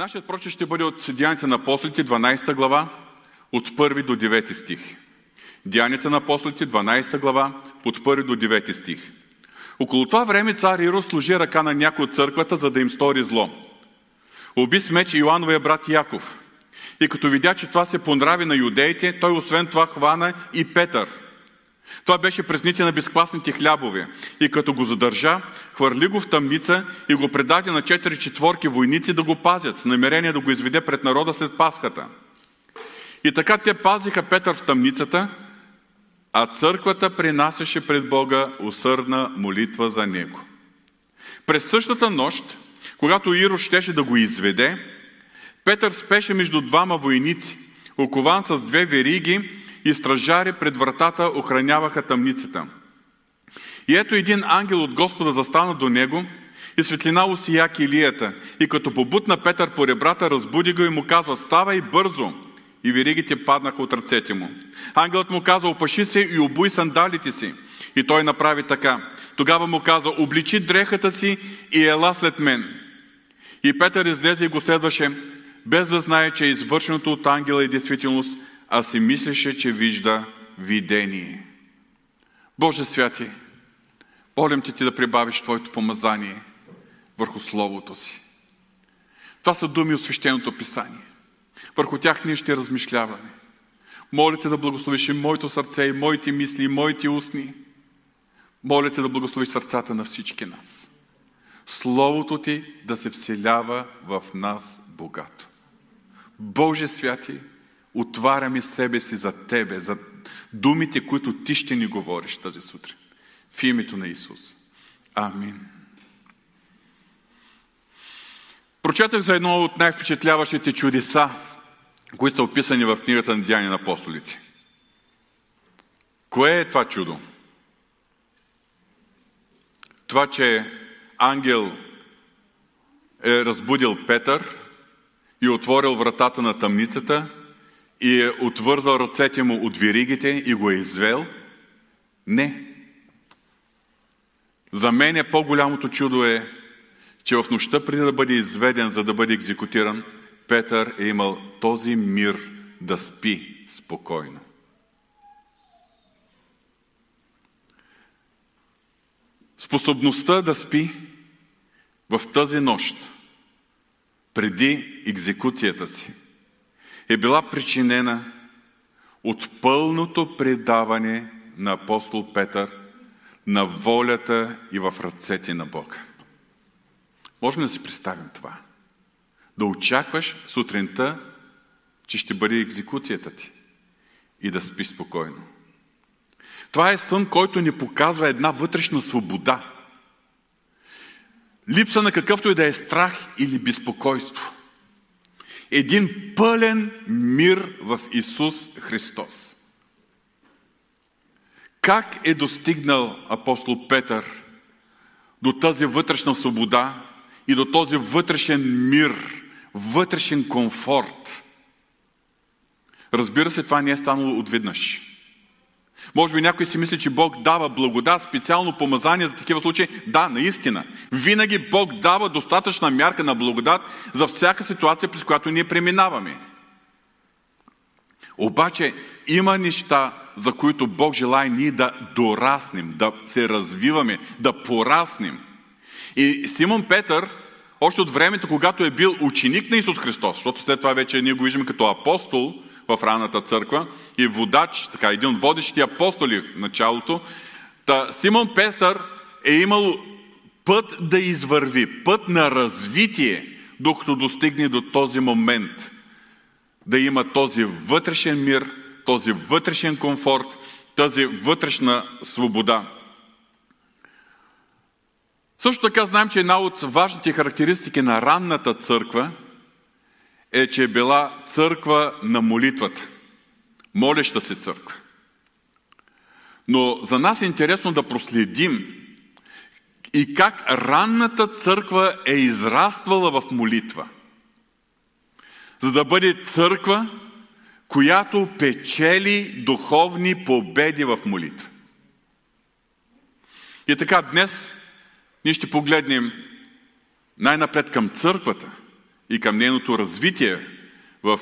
Нашият прочит ще бъде от Деянията на апостолите, 12 глава, от 1 до 9 стих. Деянията на апостолите, 12 глава, от 1 до 9 стих. Около това време цар Иро служи ръка на някой от църквата, за да им стори зло. Уби с меч Иоанновия брат Яков. И като видя, че това се понрави на юдеите, той освен това хвана и Петър. Това беше пресните на безквасните хлябове. И като го задържа, хвърли го в тъмница и го предаде на четири четворки войници да го пазят, с намерение да го изведе пред народа след Пасхата. И така те пазиха Петър в тъмницата, а църквата принасяше пред Бога усърдна молитва за него. През същата нощ, когато Иро щеше да го изведе, Петър спеше между двама войници, окован с две вериги и стражари пред вратата охраняваха тъмницата. И ето един ангел от Господа застана до него и светлина усия килията. И като побутна Петър по ребрата, разбуди го и му казва, ставай бързо! И веригите паднаха от ръцете му. Ангелът му каза, опаши се и обуй сандалите си. И той направи така. Тогава му каза, обличи дрехата си и ела след мен. И Петър излезе и го следваше, без да знае, че извършеното от ангела е действителност, а си мислеше, че вижда видение. Боже святи, молим ти ти да прибавиш Твоето помазание върху Словото си. Това са думи от свещеното писание. Върху тях ние ще размишляваме. Молите да благословиш и моето сърце, и моите мисли, и моите устни. Молите да благословиш сърцата на всички нас. Словото Ти да се вселява в нас богато. Боже святи, отваряме себе си за Тебе, за думите, които Ти ще ни говориш тази сутрин. В името на Исус. Амин. Прочетах за едно от най-впечатляващите чудеса, които са описани в книгата на Деяния на апостолите. Кое е това чудо? Това, че ангел е разбудил Петър и отворил вратата на тъмницата и е отвързал ръцете му от виригите и го е извел? Не. За мен е по-голямото чудо е, че в нощта преди да бъде изведен, за да бъде екзекутиран, Петър е имал този мир да спи спокойно. Способността да спи в тази нощ, преди екзекуцията си, е била причинена от пълното предаване на апостол Петър на волята и в ръцете на Бога. Можем да си представим това. Да очакваш сутринта, че ще бъде екзекуцията ти и да спи спокойно. Това е сън, който ни показва една вътрешна свобода. Липса на какъвто и да е страх или безпокойство. Един пълен мир в Исус Христос. Как е достигнал апостол Петър до тази вътрешна свобода и до този вътрешен мир, вътрешен комфорт? Разбира се, това не е станало отведнъж. Може би някой си мисли, че Бог дава благодат, специално помазание за такива случаи. Да, наистина. Винаги Бог дава достатъчна мярка на благодат за всяка ситуация, през която ние преминаваме. Обаче има неща, за които Бог желая ние да дораснем, да се развиваме, да пораснем. И Симон Петър, още от времето, когато е бил ученик на Исус Христос, защото след това вече ние го виждаме като апостол, в ранната църква и водач, така, един от водещите апостоли в началото. Та, Симон Пестър е имал път да извърви, път на развитие, докато достигне до този момент. Да има този вътрешен мир, този вътрешен комфорт, тази вътрешна свобода. Също така знаем, че една от важните характеристики на ранната църква – е, че е била църква на молитвата. Молеща се църква. Но за нас е интересно да проследим и как ранната църква е израствала в молитва. За да бъде църква, която печели духовни победи в молитва. И така, днес ние ще погледнем най-напред към църквата и към нейното развитие в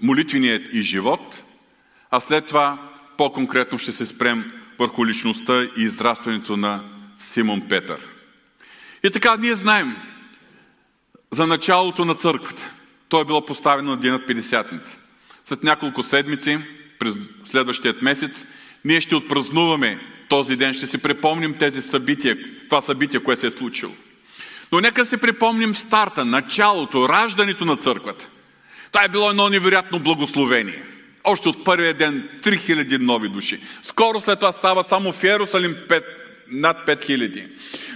молитвеният и живот, а след това по-конкретно ще се спрем върху личността и израстването на Симон Петър. И така, ние знаем за началото на църквата. То е било поставено на денът Петдесятница. След няколко седмици, през следващият месец, ние ще отпразнуваме този ден, ще си припомним тези събития, това събитие, което се е случило. Но нека си припомним старта, началото, раждането на църквата. Това е било едно невероятно благословение. Още от първия ден 3000 нови души. Скоро след това стават само в Иерусалим 5, над 5000.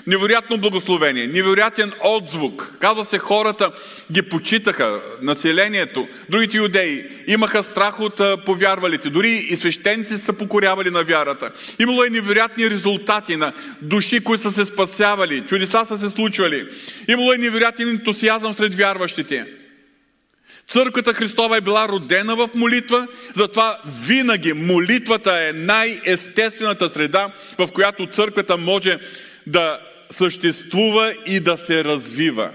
Невероятно благословение, невероятен отзвук. Казва се, хората ги почитаха, населението, другите юдеи имаха страх от повярвалите. Дори и свещеници са покорявали на вярата. Имало и невероятни резултати на души, които са се спасявали, чудеса са се случвали. Имало и невероятен ентусиазъм сред вярващите. Църквата Христова е била родена в молитва, затова винаги молитвата е най-естествената среда, в която църквата може да съществува и да се развива.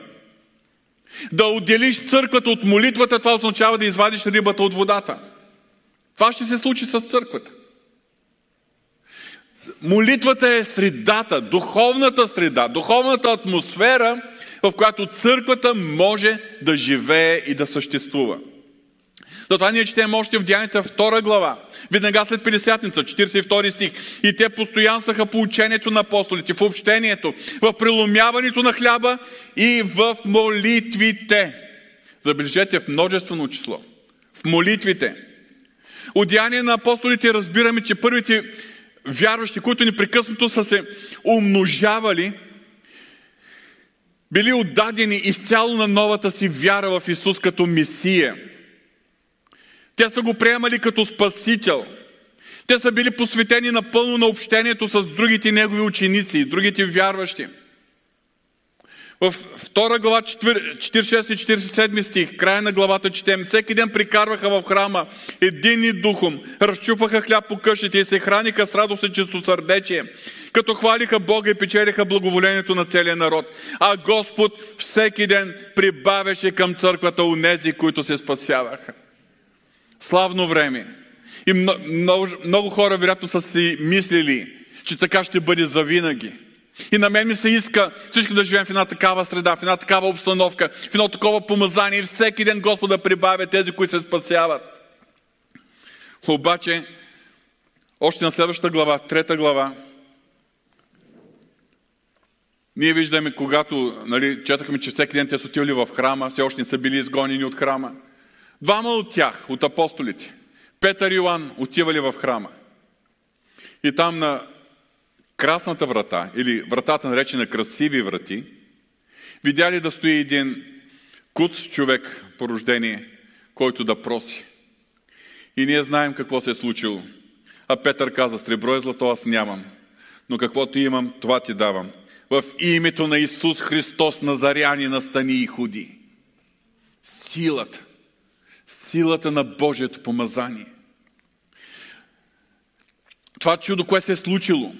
Да отделиш църквата от молитвата, това означава да извадиш рибата от водата. Това ще се случи с църквата. Молитвата е средата, духовната среда, духовната атмосфера, в която църквата може да живее и да съществува. Затова ние четем още в Деянията 2 глава, веднага след 50-ница, 42 стих. И те постоянстваха по учението на апостолите, в общението, в преломяването на хляба и в молитвите. Забележете в множествено число. В молитвите. От Деяния на апостолите разбираме, че първите вярващи, които непрекъснато са се умножавали, били отдадени изцяло на новата си вяра в Исус като Месия – те са го приемали като спасител. Те са били посветени напълно на общението с другите негови ученици, другите вярващи. В 2 глава 46 и 47 стих, края на главата четем, всеки ден прикарваха в храма единни духом, разчупваха хляб по къщите и се храниха с радост и чистосърдечие, като хвалиха Бога и печелиха благоволението на целия народ. А Господ всеки ден прибавяше към църквата унези, които се спасяваха. Славно време. И много, много хора вероятно са си мислили, че така ще бъде завинаги. И на мен ми се иска всички да живеем в една такава среда, в една такава обстановка, в едно такова помазание и всеки ден Господ да прибавя тези, които се спасяват. Обаче, още на следващата глава, трета глава, ние виждаме, когато нали, четахме, че всеки ден те са отивали в храма, все още не са били изгонени от храма. Двама от тях, от апостолите, Петър и Йоан, отивали в храма. И там на красната врата, или вратата наречена красиви врати, видяли да стои един куц човек по рождение, който да проси. И ние знаем какво се е случило. А Петър каза, сребро и злато аз нямам, но каквото имам, това ти давам. В името на Исус Христос Назаряни настани и худи. Силата силата на Божието помазание. Това чудо, което се е случило,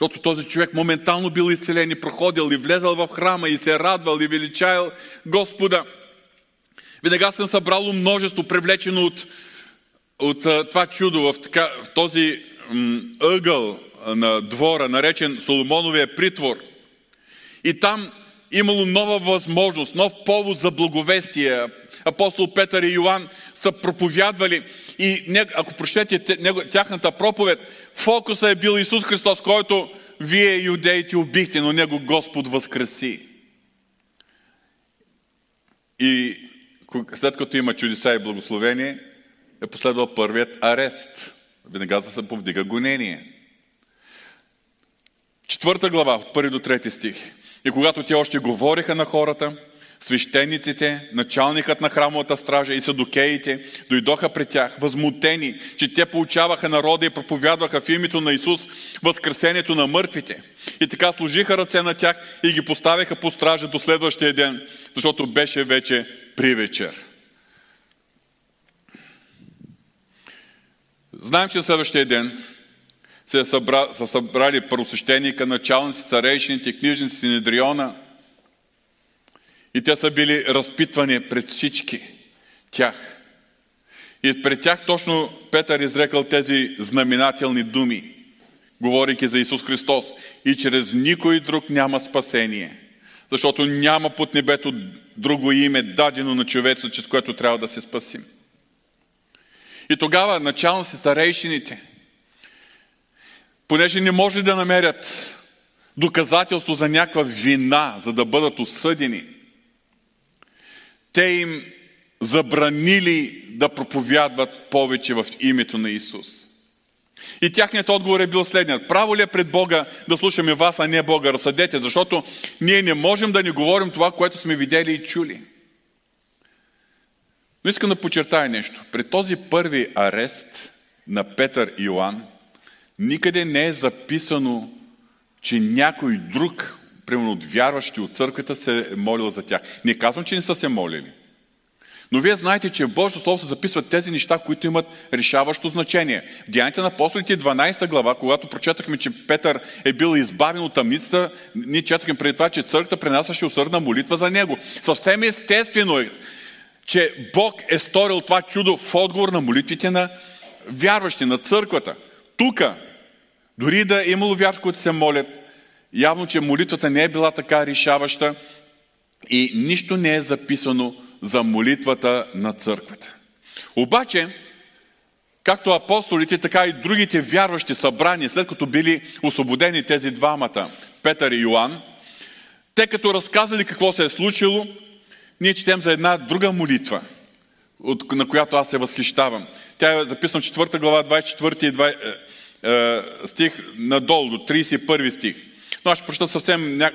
защото този човек моментално бил изцелен и проходил и влезал в храма и се радвал и величаял Господа. Веднага съм събрал множество, привлечено от, от това чудо в, така, в този ъгъл на двора, наречен Соломоновия притвор. И там имало нова възможност, нов повод за благовестие. Апостол Петър и Йоанн са проповядвали и ако прочетете тяхната проповед, фокуса е бил Исус Христос, който вие юдеите убихте, но Него Господ възкреси. И след като има чудеса и благословение, е последвал първият арест. Веднага се повдига гонение. Четвърта глава, от първи до трети стих. И когато те още говориха на хората, свещениците, началникът на храмовата стража и садокеите дойдоха при тях, възмутени, че те получаваха народа и проповядваха в името на Исус възкресението на мъртвите. И така служиха ръце на тях и ги поставиха по стража до следващия ден, защото беше вече при вечер. Знаем, че следващия ден се събра, са събрали първосвещеника, началници, старейшините, книжници, Синедриона – И те са били разпитвани пред всички тях. И пред тях точно Петър изрекал тези знаменателни думи, говорейки за Исус Христос. И чрез никой друг няма спасение, защото няма под небето друго име дадено на човеца, чрез което трябва да се спасим. И тогава начално си старейшините, понеже не може да намерят доказателство за някаква вина, за да бъдат осъдени, те им забранили да проповядват повече в името на Исус. И тяхният отговор е бил следният. Право ли е пред Бога да слушаме вас, а не Бога? Разсъдете, защото ние не можем да ни говорим това, което сме видели и чули. Но искам да подчертая нещо. При този първи арест на Петър и Йоан, никъде не е записано, че някой друг, примерно от вярващи от църквата, се е молил за тях. Не казвам, че не са се молили. Но вие знаете, че в Божието Слово се записват тези неща, които имат решаващо значение. В Деяните на апостолите 12 глава, когато прочетахме, че Петър е бил избавен от тъмницата, ние четахме преди това, че църквата пренасяше усърдна молитва за него. Съвсем естествено е, че Бог е сторил това чудо в отговор на молитвите на вярващи, на църквата. Тук, дори да е имало вярващи, които се молят, явно, че молитвата не е била така решаваща и нищо не е записано за молитвата на църквата. Обаче, както апостолите, така и другите вярващи събрани, след като били освободени тези двамата, Петър и Йоанн, те като разказали какво се е случило, ние четем за една друга молитва, на която аз се възхищавам. Тя е записана в 4 глава, 24 и 20, е, е, стих надолу, до 31 стих. Но аз ще прочета съвсем е,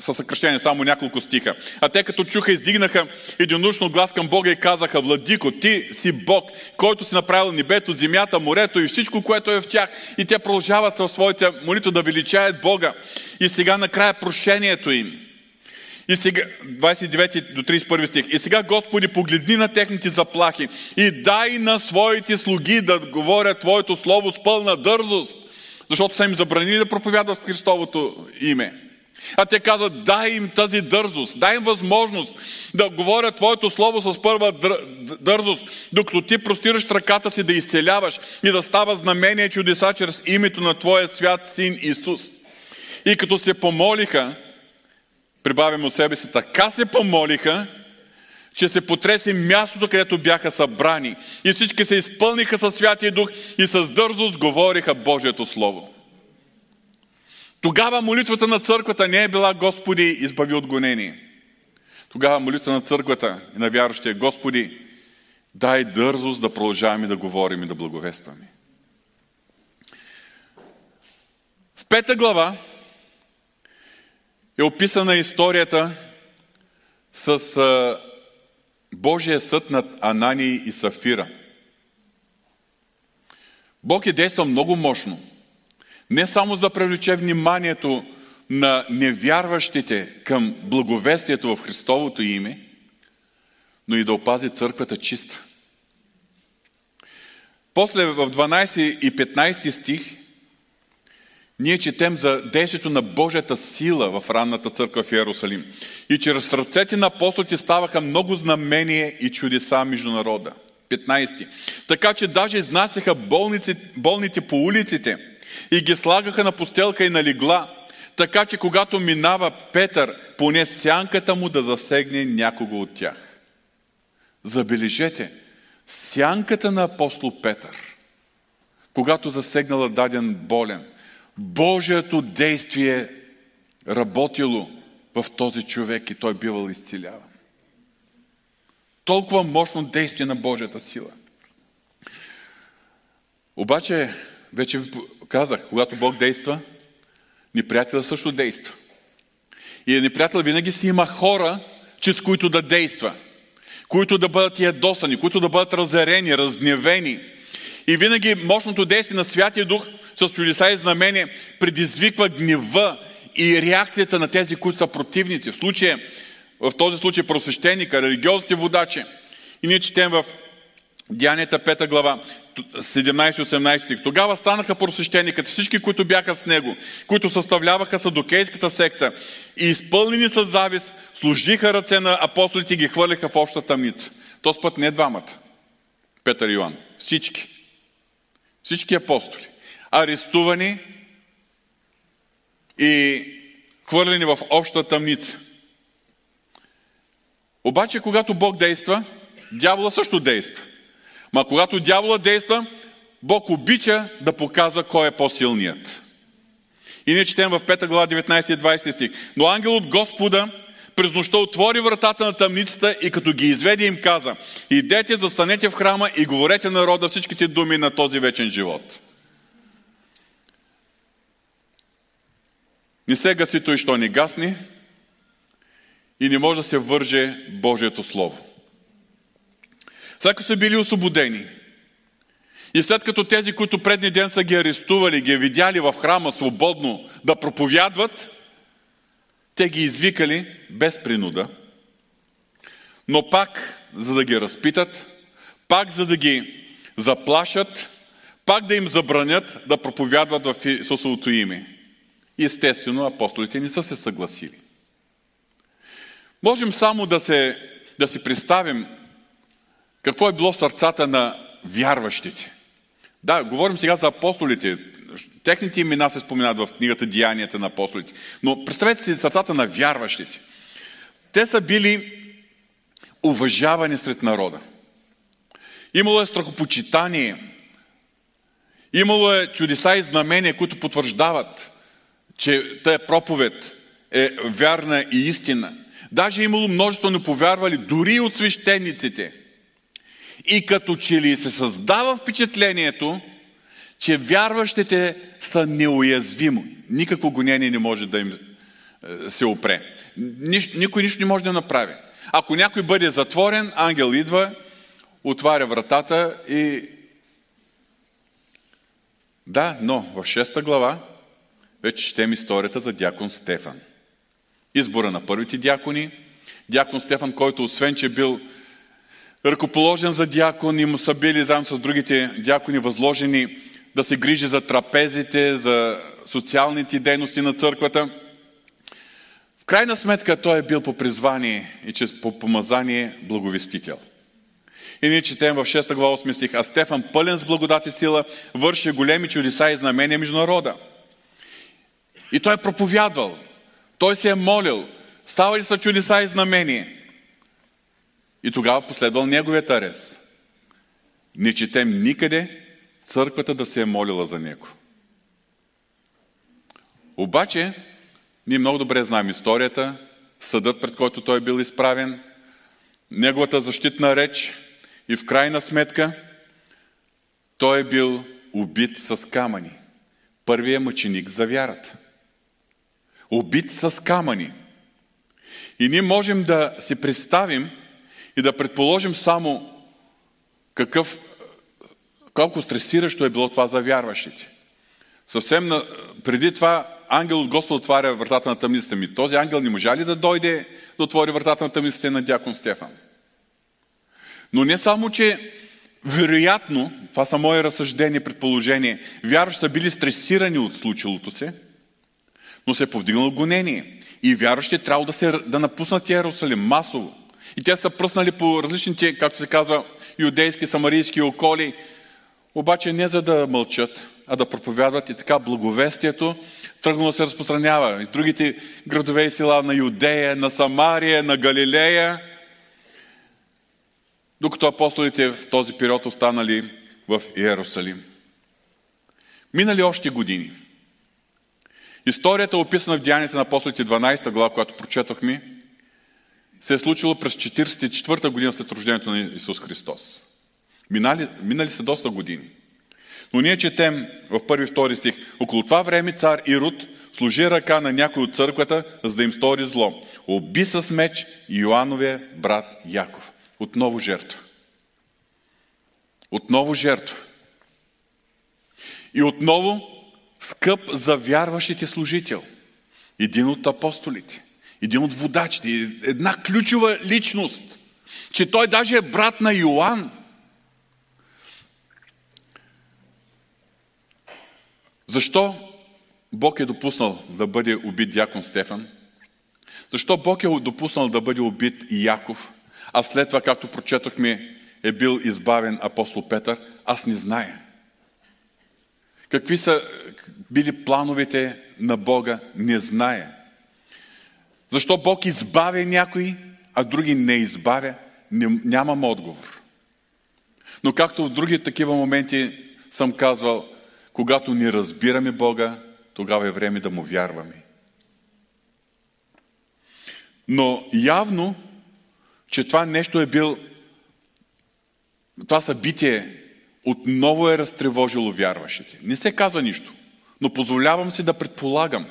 със съкръщение само няколко стиха. А те като чуха, издигнаха единодушно глас към Бога и казаха, Владико, ти си Бог, който си направил небето, земята, морето и всичко, което е в тях. И те продължават със своите молитви да величаят Бога. И сега накрая прошението им. И сега, 29 до 31 стих. И сега, Господи, погледни на техните заплахи и дай на своите слуги да говорят Твоето слово с пълна дързост, защото са им забранили да проповядват в Христовото име. А те казват, дай им тази дързост, дай им възможност да говорят Твоето Слово с първа дързост, докато Ти простираш ръката си да изцеляваш и да става знамение чудеса чрез името на Твоя свят Син Исус. И като се помолиха, прибавим от себе си, така се помолиха, че се потресе мястото, където бяха събрани. И всички се изпълниха със Святия Дух и с дързост говориха Божието Слово. Тогава молитвата на църквата не е била Господи, избави от гонение. Тогава молитвата на църквата и на вярващия Господи, дай дързост да продължаваме да говорим и да благовестваме. В пета глава е описана историята с Божия съд над Анани и Сафира. Бог е действал много мощно – не само за да привлече вниманието на невярващите към благовестието в Христовото име, но и да опази църквата чиста. После в 12 и 15 стих ние четем за действието на Божията сила в ранната църква в Иерусалим. И чрез ръцете на апостолите ставаха много знамения и чудеса между народа. 15. Така че даже изнасяха болници, болните по улиците – и ги слагаха на постелка и на легла, така че когато минава Петър, поне сянката му да засегне някого от тях. Забележете, сянката на апостол Петър, когато засегнала даден болен, Божието действие работило в този човек и той бивал изцеляван. Толкова мощно действие на Божията сила. Обаче, вече казах, когато Бог действа, неприятел също действа. И неприятел винаги си има хора, чрез които да действа, които да бъдат ядосани, които да бъдат разерени, разгневени. И винаги мощното действие на Святия Дух с чудеса и знамение предизвиква гнева и реакцията на тези, които са противници. В, случая, в този случай просвещеника, религиозните водачи. И ние четем в Деянията 5 глава, 17-18 стих. Тогава станаха просвещеникът, всички, които бяха с него, които съставляваха садокейската секта и изпълнени с завист, служиха ръце на апостолите и ги хвърляха в общата тъмница. Този път не двамата. Петър и Йоан. Всички. Всички апостоли. Арестувани и хвърлени в общата тъмница. Обаче, когато Бог действа, дявола също действа. Ма когато дявола действа, Бог обича да показва кой е по-силният. И ние четем в 5 глава 19 и 20 стих. Но ангел от Господа през нощта отвори вратата на тъмницата и като ги изведе им каза, идете, застанете в храма и говорете народа всичките думи на този вечен живот. Не се гаси той, що не гасни и не може да се върже Божието Слово. Като са били освободени и след като тези, които предния ден са ги арестували, ги видяли в храма свободно да проповядват, те ги извикали без принуда, но пак за да ги разпитат, пак за да ги заплашат, пак да им забранят да проповядват в Исусовото име. Естествено, апостолите не са се съгласили. Можем само да, се, да си представим какво е било сърцата на вярващите. Да, говорим сега за апостолите. Техните имена се споменават в книгата Деянията на апостолите. Но представете си сърцата на вярващите. Те са били уважавани сред народа. Имало е страхопочитание. Имало е чудеса и знамения, които потвърждават, че тая проповед е вярна и истина. Даже е имало множество неповярвали, дори от свещениците – и като че ли се създава впечатлението, че вярващите са неуязвимо. Никакво гонение не може да им е, се опре. Никой нищо не може да направи. Ако някой бъде затворен, ангел идва, отваря вратата и... Да, но в 6 глава вече четем историята за дякон Стефан. Избора на първите дякони. Дякон Стефан, който освен, че бил ръкоположен за дякон и му са били заедно с другите дякони възложени да се грижи за трапезите, за социалните дейности на църквата. В крайна сметка той е бил по призвание и чрез по помазание благовестител. И ние четем в 6 глава 8 стих, а Стефан, пълен с благодат и сила, върши големи чудеса и знамения между народа. И той е проповядвал, той се е молил, ставали са чудеса и знамения. И тогава последвал неговият арест. Не четем никъде църквата да се е молила за него. Обаче, ние много добре знаем историята, съдът, пред който той е бил изправен, неговата защитна реч и в крайна сметка той е бил убит с камъни. Първият мъченик за вярата. Убит с камъни. И ние можем да си представим, и да предположим само какъв, колко стресиращо е било това за вярващите. Съвсем на, преди това ангел от Господ отваря вратата на тъмницата ми. Този ангел не можа ли да дойде да отвори вратата на тъмницата на дякон Стефан? Но не само, че вероятно, това са мои разсъждения, предположения, вярващите са били стресирани от случилото се, но се е повдигнало гонение. И вярващите трябва да, се, да напуснат Иерусалим масово. И те са пръснали по различните, както се казва, юдейски, самарийски околи, обаче не за да мълчат, а да проповядват и така благовестието тръгнало се разпространява. И другите градове и села на Юдея, на Самария, на Галилея, докато апостолите в този период останали в Иерусалим. Минали още години. Историята е описана в Деянията на апостолите 12 глава, която прочетохме, се е случило през 44-та година след рождението на Исус Христос. Минали, минали са доста години. Но ние четем в първи втори стих. Около това време цар Ирод служи ръка на някой от църквата, за да им стори зло. Оби с меч Йоановия брат Яков. Отново жертва. Отново жертва. И отново скъп за вярващите служител, един от апостолите, един от водачите, една ключова личност, че той даже е брат на Йоанн. Защо Бог е допуснал да бъде убит дякон Стефан? Защо Бог е допуснал да бъде убит Яков, а след това, както прочетохме, е бил избавен апостол Петър? Аз не зная. Какви са били плановете на Бога? Не зная. Защо Бог избавя някои, а други не избавя? Нямам отговор. Но както в други такива моменти съм казвал, когато не разбираме Бога, тогава е време да му вярваме. Но явно, че това нещо е бил, това събитие отново е разтревожило вярващите. Не се казва нищо, но позволявам си да предполагам.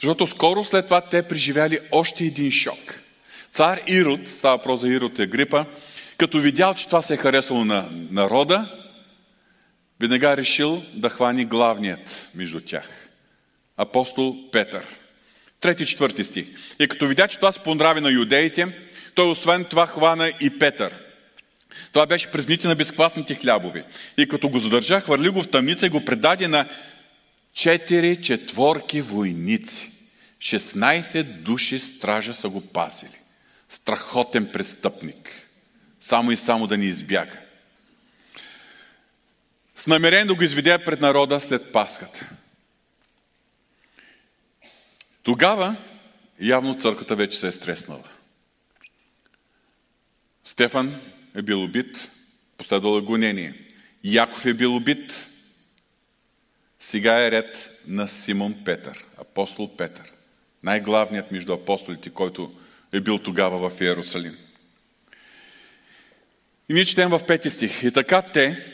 Защото скоро след това те преживяли още един шок. Цар Ирод, става въпрос за Ирод Егрипа, като видял, че това се е харесало на народа, веднага решил да хвани главният между тях. Апостол Петър. Трети, четвърти стих. И като видя, че това се понрави на юдеите, той освен това хвана и Петър. Това беше през дните на безквасните хлябови. И като го задържа, хвърли го в тъмница и го предаде на четири четворки войници. 16 души стража са го пасили. Страхотен престъпник. Само и само да ни избяга. С намерение да го изведе пред народа след Паската. Тогава явно църквата вече се е стреснала. Стефан е бил убит, последвало е гонение. Яков е бил убит, сега е ред на Симон Петър, апостол Петър. Най-главният между апостолите, който е бил тогава в Иерусалим. И ние четем в пети стих. И така те,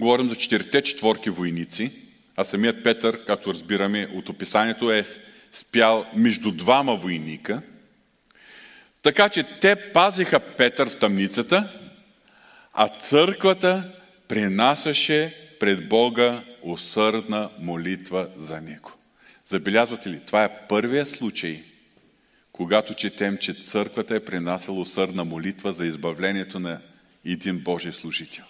говорим за четирите четворки войници, а самият Петър, както разбираме от описанието, е спял между двама войника. Така че те пазиха Петър в тъмницата, а църквата принасяше пред Бога усърдна молитва за него. Забелязвате ли? Това е първия случай, когато четем, че църквата е принасяла усърдна молитва за избавлението на един Божий служител.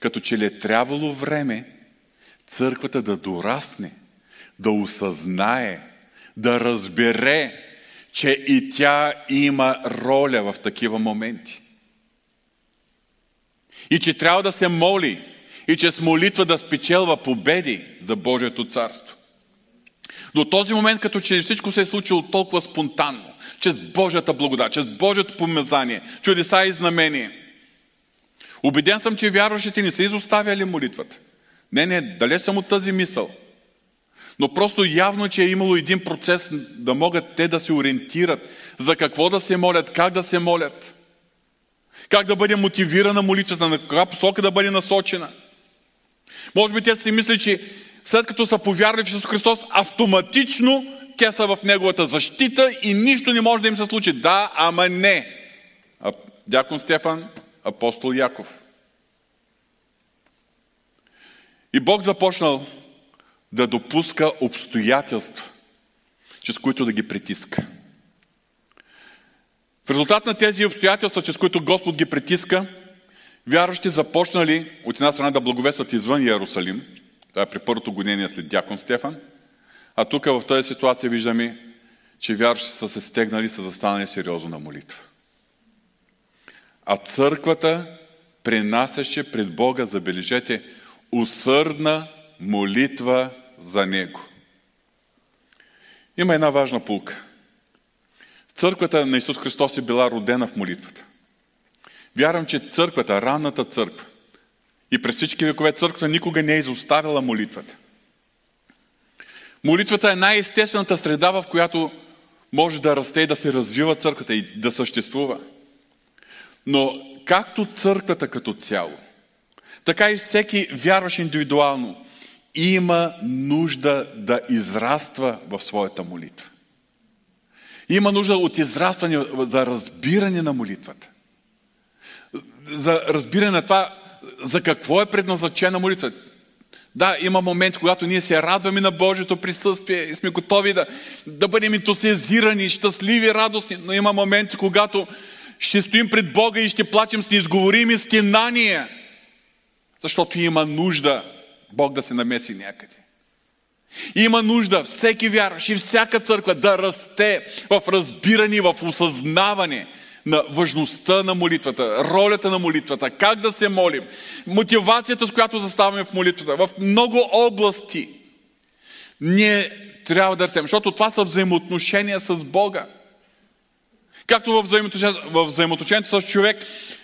Като че ли е трябвало време църквата да дорасне, да осъзнае, да разбере, че и тя има роля в такива моменти. И че трябва да се моли, и че с молитва да спечелва победи за Божието царство. До този момент, като че всичко се е случило толкова спонтанно, чрез Божията благодат, чрез Божието помазание, чудеса и знамения. Убеден съм, че вярващите не са изоставяли молитвата. Не, не, далеч съм от тази мисъл. Но просто явно, че е имало един процес да могат те да се ориентират за какво да се молят, как да се молят, как да бъде мотивирана молитвата, на каква посока да бъде насочена. Може би те си мисли, че след като са повярвали в Исус Христос, автоматично те са в Неговата защита и нищо не може да им се случи. Да, ама не. Дякон Стефан, апостол Яков. И Бог започнал да допуска обстоятелства, чрез които да ги притиска. В резултат на тези обстоятелства, чрез които Господ ги притиска, вярващи започнали от една страна да благовестват извън Иерусалим, това е при първото гонение след дякон Стефан, а тук в тази ситуация виждаме, че вярващи са се стегнали, са застанали сериозно на молитва. А църквата пренасяше пред Бога, забележете, усърдна молитва за Него. Има една важна пулка. Църквата на Исус Христос е била родена в молитвата. Вярвам, че църквата, ранната църква и през всички векове църквата никога не е изоставила молитвата. Молитвата е най-естествената среда, в която може да расте и да се развива църквата и да съществува. Но както църквата като цяло, така и всеки вярващ индивидуално има нужда да израства в своята молитва. Има нужда от израстване за разбиране на молитвата. За разбиране на това, за какво е предназначена молитва. Да, има момент, когато ние се радваме на Божието присъствие и сме готови да, да бъдем ентусиазирани, щастливи, радостни, но има моменти, когато ще стоим пред Бога и ще плачем с неизговорими стенания, защото има нужда Бог да се намеси някъде. Има нужда всеки вярващ и всяка църква да расте в разбиране, в осъзнаване на важността на молитвата, ролята на молитвата, как да се молим, мотивацията, с която заставаме в молитвата. В много области ние трябва да растем, защото това са взаимоотношения с Бога. Както в взаимоотношението, взаимоотношението с човек,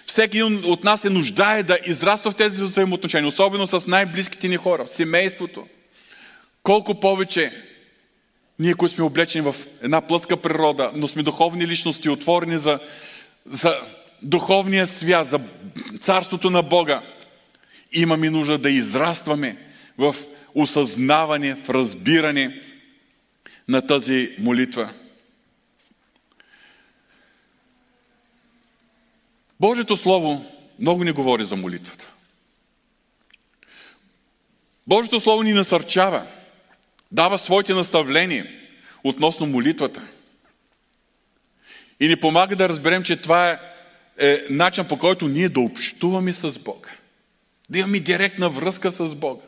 всеки един от нас се нуждае да израства в тези взаимоотношения, особено с най-близките ни хора, в семейството. Колко повече ние, които сме облечени в една плътска природа, но сме духовни личности, отворени за, за духовния свят, за царството на Бога, имаме нужда да израстваме в осъзнаване, в разбиране на тази молитва. Божието Слово много ни говори за молитвата. Божието Слово ни насърчава, дава своите наставления относно молитвата. И ни помага да разберем, че това е, е начин по който ние да общуваме с Бога. Да имаме директна връзка с Бога.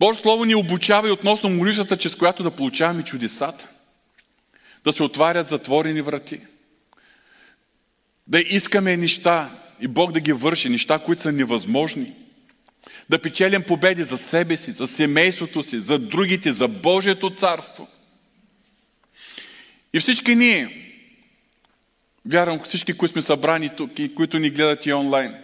Божието Слово ни обучава и относно молитвата, чрез която да получаваме чудесата. Да се отварят затворени врати – да искаме неща и Бог да ги върши, неща, които са невъзможни. Да печелим победи за себе си, за семейството си, за другите, за Божието царство. И всички ние, вярвам всички, които сме събрани тук и които ни гледат и онлайн,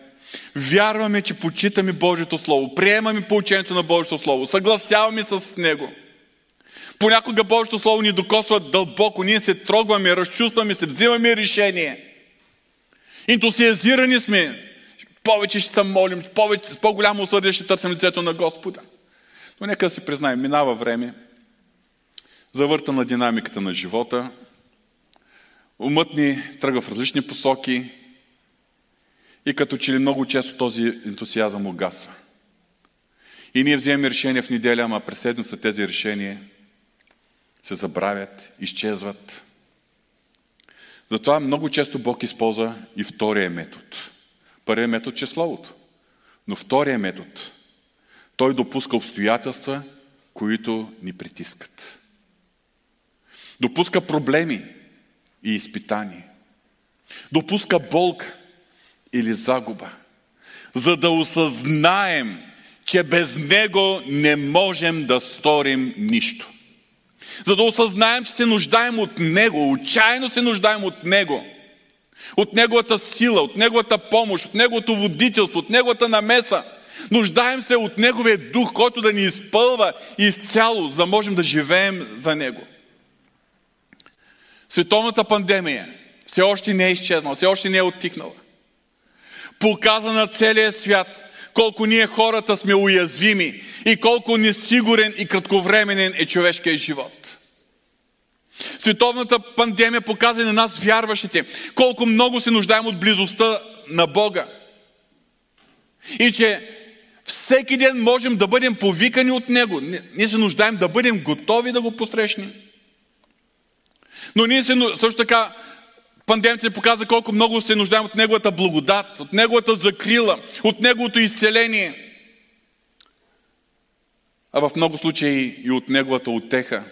вярваме, че почитаме Божието Слово, приемаме поучението на Божието Слово, съгласяваме с Него. Понякога Божието Слово ни докосва дълбоко, ние се трогваме, разчувстваме се, взимаме решение – Ентусиазирани сме. Повече ще се молим, повече, с по-голямо усърдие ще търсим лицето на Господа. Но нека да си признаем, минава време, завърта на динамиката на живота, умът ни тръгва в различни посоки и като че ли много често този ентусиазъм угасва. И ние вземем решения в неделя, ама през седмица тези решения се забравят, изчезват. Затова много често Бог използва и втория метод. Първият метод е Словото. Но втория метод, той допуска обстоятелства, които ни притискат. Допуска проблеми и изпитания. Допуска болка или загуба, за да осъзнаем, че без Него не можем да сторим нищо за да осъзнаем, че се нуждаем от Него, отчаяно се нуждаем от Него. От Неговата сила, от Неговата помощ, от Неговото водителство, от Неговата намеса. Нуждаем се от Неговия дух, който да ни изпълва изцяло, за да можем да живеем за Него. Световната пандемия все още не е изчезнала, все още не е оттихнала. Показа на целия свят колко ние хората сме уязвими и колко несигурен и кратковременен е човешкият живот. Световната пандемия показа на нас, вярващите, колко много се нуждаем от близостта на Бога. И че всеки ден можем да бъдем повикани от Него. Ние се нуждаем да бъдем готови да го посрещнем. Но ние се, също така, пандемията ни показа колко много се нуждаем от Неговата благодат, от Неговата закрила, от Неговото изцеление. А в много случаи и от Неговата отеха.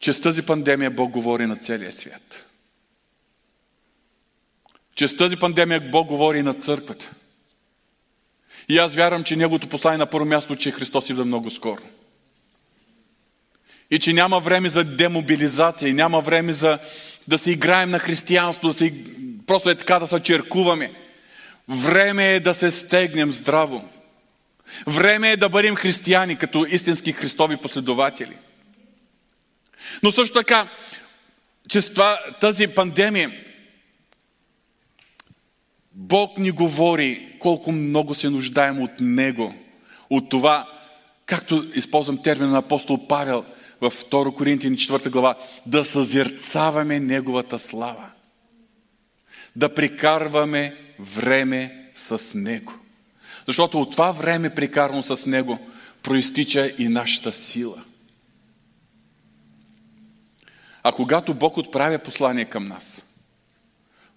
Чрез тази пандемия Бог говори на целия свят. Чрез тази пандемия Бог говори на църквата. И аз вярвам, че Неговото послание на първо място, че Христос идва много скоро. И че няма време за демобилизация, и няма време за да се играем на християнство, да се, просто е така да се черкуваме. Време е да се стегнем здраво. Време е да бъдем християни, като истински христови последователи – но също така, че това, тази пандемия, Бог ни говори колко много се нуждаем от Него. От това, както използвам термина на апостол Павел в 2 Коринтияни 4 глава, да съзерцаваме Неговата слава. Да прикарваме време с Него. Защото от това време, прикарано с Него, проистича и нашата сила – а когато Бог отправя послание към нас,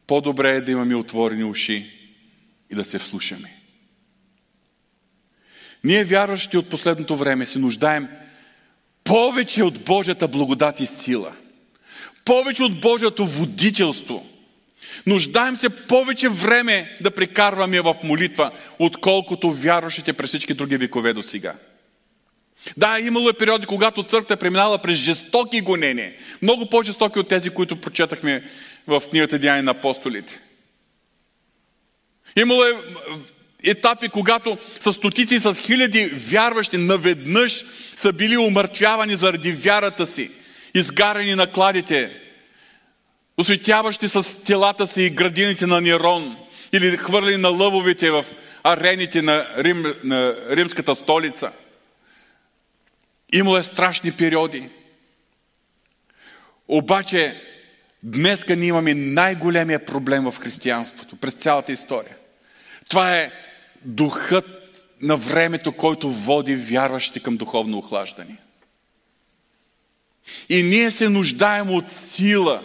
по-добре е да имаме отворени уши и да се вслушаме. Ние, вярващи от последното време, се нуждаем повече от Божията благодат и сила. Повече от Божието водителство. Нуждаем се повече време да прекарваме в молитва, отколкото вярващите през всички други векове до сега. Да, имало е периоди, когато църквата е преминала през жестоки гонения. Много по-жестоки от тези, които прочетахме в книгата Деяния на апостолите. Имало е етапи, когато с стотици с хиляди вярващи наведнъж са били умъртвявани заради вярата си, изгарени на кладите, осветяващи с телата си и градините на Нерон или хвърли на лъвовете в арените на, Рим, на римската столица. Имало е страшни периоди. Обаче, днеска ние имаме най-големия проблем в християнството през цялата история. Това е духът на времето, който води вярващите към духовно охлаждане. И ние се нуждаем от сила,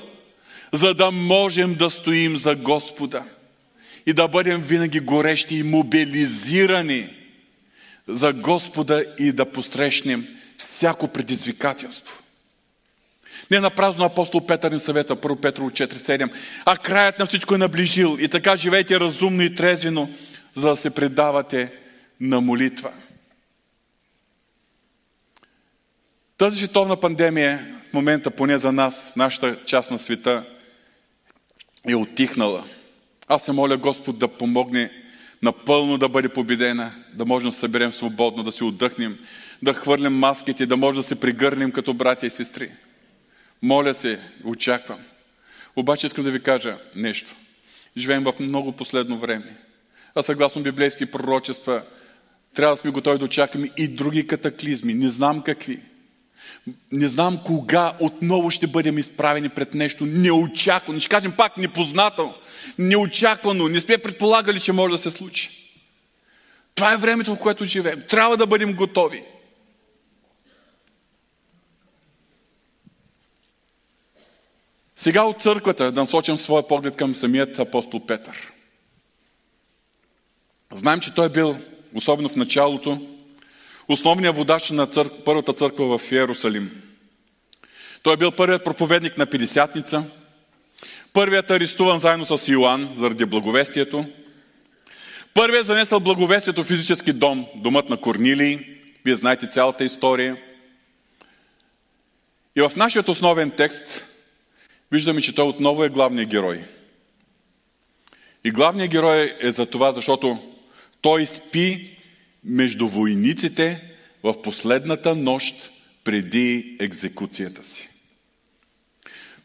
за да можем да стоим за Господа и да бъдем винаги горещи и мобилизирани за Господа и да посрещнем всяко предизвикателство. Не на празно апостол Петър ни съвета, 1 Петрово 4.7. А краят на всичко е наближил и така живейте разумно и трезвено, за да се предавате на молитва. Тази световна пандемия в момента, поне за нас, в нашата част на света, е отихнала. Аз се моля Господ да помогне напълно да бъде победена, да можем да съберем свободно, да си отдъхнем, да хвърлим маските, да може да се пригърнем като братя и сестри. Моля се, очаквам. Обаче искам да ви кажа нещо. Живеем в много последно време. А съгласно библейски пророчества, трябва да сме готови да очакваме и други катаклизми. Не знам какви. Не знам кога отново ще бъдем изправени пред нещо неочаквано. Ще кажем пак непознато, неочаквано. Не сме предполагали, че може да се случи. Това е времето, в което живеем. Трябва да бъдем готови. Сега от църквата да насочим своя поглед към самият апостол Петър. Знаем, че той е бил, особено в началото, основният водач на църк... първата църква в Иерусалим. Той е бил първият проповедник на Пидесятница, първият арестуван заедно с Йоанн заради благовестието, първият занесъл благовестието в физически дом, домът на Корнилий. Вие знаете цялата история. И в нашия основен текст виждаме, че той отново е главният герой. И главният герой е за това, защото той спи между войниците в последната нощ преди екзекуцията си.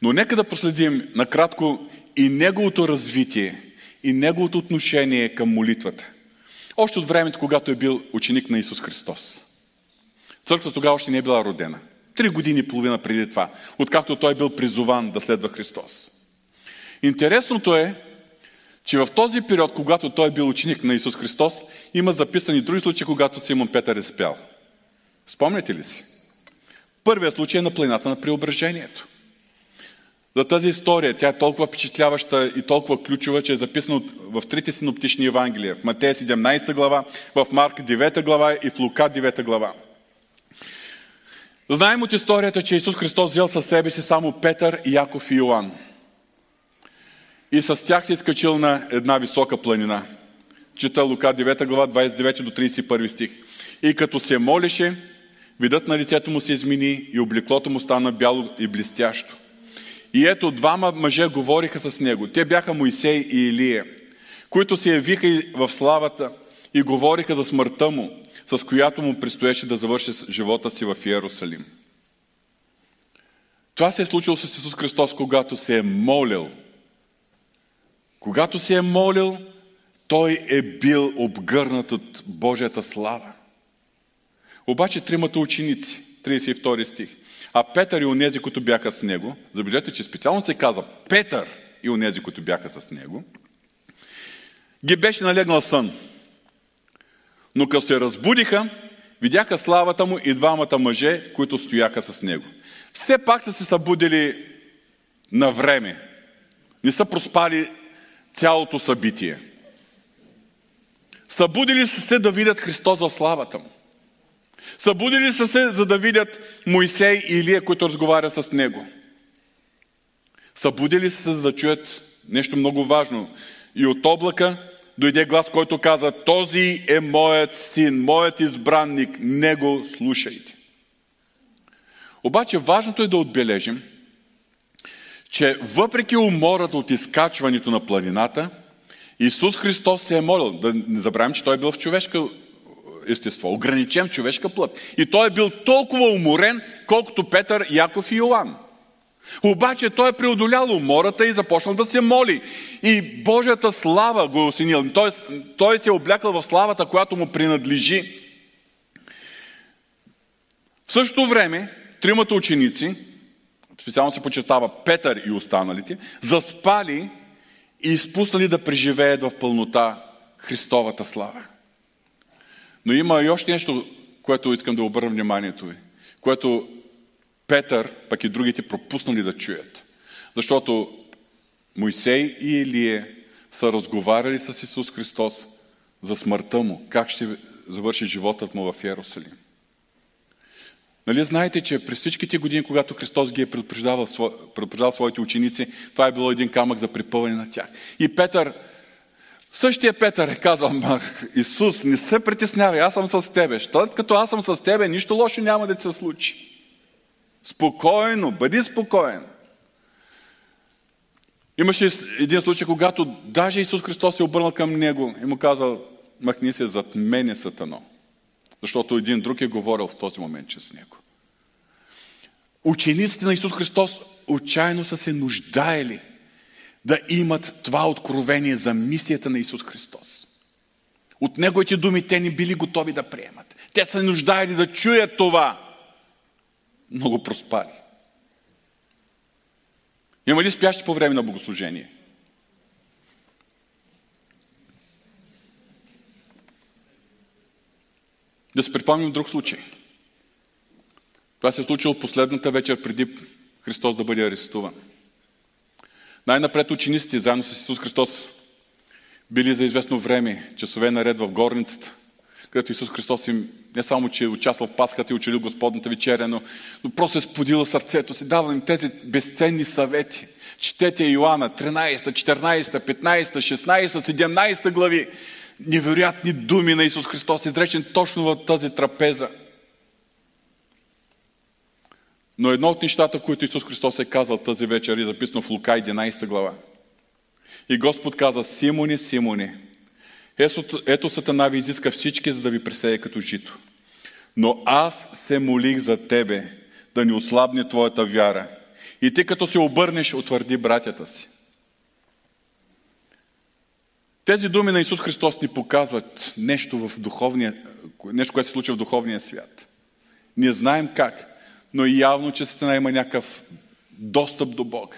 Но нека да последим накратко и неговото развитие, и неговото отношение към молитвата. Още от времето, когато е бил ученик на Исус Христос. Църквата тогава още не е била родена. Три години и половина преди това, откакто той е бил призован да следва Христос. Интересното е, че в този период, когато той е бил ученик на Исус Христос, има записани други случаи, когато Симон Петър е спял. Спомняте ли си? Първият случай е на планината на преображението. За тази история, тя е толкова впечатляваща и толкова ключова, че е записана в трите синоптични Евангелия. В Матея 17 глава, в Марк 9 глава и в Лука 9 глава. Знаем от историята, че Исус Христос взел със себе си само Петър, Яков и Йоанн и с тях се изкачил на една висока планина. Чита Лука 9 глава 29 до 31 стих. И като се молеше, видът на лицето му се измени и облеклото му стана бяло и блестящо. И ето двама мъже говориха с него. Те бяха Моисей и Илия, които се явиха в славата и говориха за смъртта му, с която му предстоеше да завърши живота си в Иерусалим. Това се е случило с Исус Христос, когато се е молил – когато се е молил, той е бил обгърнат от Божията слава. Обаче тримата ученици, 32 стих, а Петър и онези, които бяха с него, забележете, че специално се казва Петър и онези, които бяха с него, ги беше налегнал сън. Но като се разбудиха, видяха славата му и двамата мъже, които стояха с него. Все пак са се събудили на време. Не са проспали цялото събитие. Събудили са се да видят Христос в славата му. Събудили са се, за да видят Моисей и Илия, които разговарят с него. Събудили са се, за да чуят нещо много важно. И от облака дойде глас, който каза, този е моят син, моят избранник, него слушайте. Обаче важното е да отбележим, че въпреки умората от изкачването на планината, Исус Христос се е молил. Да не забравим, че Той е бил в човешка естество, ограничен човешка плът. И Той е бил толкова уморен, колкото Петър, Яков и Йоан. Обаче той е преодолял умората и започнал да се моли. И Божията слава го е осенил. Тоест, той се е облякал в славата, която му принадлежи. В същото време, тримата ученици, специално се почетава Петър и останалите, заспали и изпуснали да преживеят в пълнота Христовата слава. Но има и още нещо, което искам да обърна вниманието ви, което Петър, пък и другите пропуснали да чуят. Защото Моисей и Илие са разговаряли с Исус Христос за смъртта му, как ще завърши животът му в Иерусалим. Нали знаете, че през всичките години, когато Христос ги е предупреждавал, предупреждавал своите ученици, това е било един камък за припъване на тях. И Петър, същия Петър е казал, Исус, не се притеснявай, аз съм с тебе. Що като аз съм с тебе, нищо лошо няма да се случи. Спокойно, бъди спокоен. Имаше един случай, когато даже Исус Христос се обърнал към него и му казал, махни се зад мене, сатано. Защото един друг е говорил в този момент с него. Учениците на Исус Христос отчаяно са се нуждаели да имат това откровение за мисията на Исус Христос. От Неговите думи те не били готови да приемат. Те са нуждаели да чуят това много проспали. Има ли спящи по време на богослужение? Да се припомним друг случай. Това се е случило последната вечер преди Христос да бъде арестуван. Най-напред учениците, заедно с Исус Христос, били за известно време, часове наред в горницата – където Исус Христос им не само, че е участвал в Пасхата и учили Господната вечеря, но, но просто е сподила сърцето си, дава им тези безценни съвети. Четете Йоанна 13, 14, 15, 16, 17 глави. Невероятни думи на Исус Христос, изречен точно в тази трапеза. Но едно от нещата, които Исус Христос е казал тази вечер, е записано в Лука 11 глава. И Господ каза, Симоне, Симоне, ето, Сатана ви изиска всички, за да ви пресее като жито. Но аз се молих за тебе, да ни ослабне твоята вяра. И ти като се обърнеш, утвърди братята си. Тези думи на Исус Христос ни показват нещо, в духовния, нещо което се случва в духовния свят. Не знаем как, но явно, че Сатана има някакъв достъп до Бога.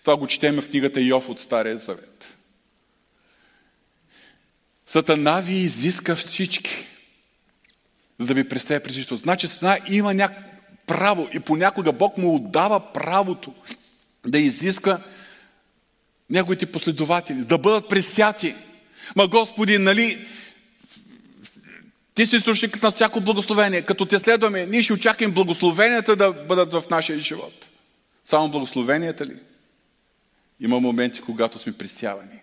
Това го четем в книгата Йов от Стария Завет. Сатана ви изиска всички, за да ви представя през Христос. Значи Сатана има няк... право и понякога Бог му отдава правото да изиска неговите последователи, да бъдат пресяти. Ма Господи, нали, ти си източникът на всяко благословение. Като те следваме, ние ще очакваме благословенията да бъдат в нашия живот. Само благословенията ли? Има моменти, когато сме присявани.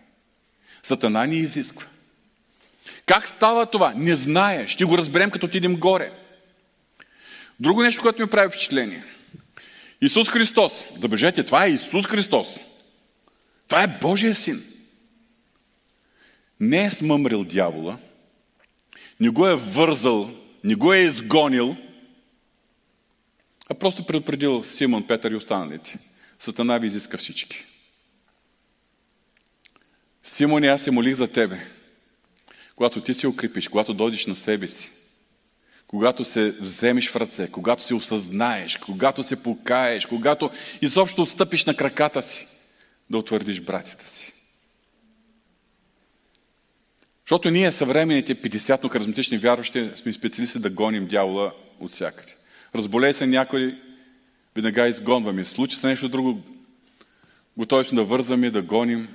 Сатана ни изисква. Как става това? Не знае. Ще го разберем, като отидем горе. Друго нещо, което ми прави впечатление. Исус Христос. Забележете, това е Исус Христос. Това е Божия син. Не е смъмрил дявола, не го е вързал, не го е изгонил, а просто предупредил Симон, Петър и останалите. Сатана ви изиска всички. Симон, аз се молих за тебе когато ти се укрепиш, когато дойдеш на себе си, когато се вземеш в ръце, когато се осъзнаеш, когато се покаеш, когато изобщо отстъпиш на краката си, да утвърдиш братята си. Защото ние, съвременните 50-но-харизматични вярващи, сме специалисти да гоним дявола от всякъде. Разболее се някой, веднага изгонваме. Случи се нещо друго, готови сме да вързаме, да гоним.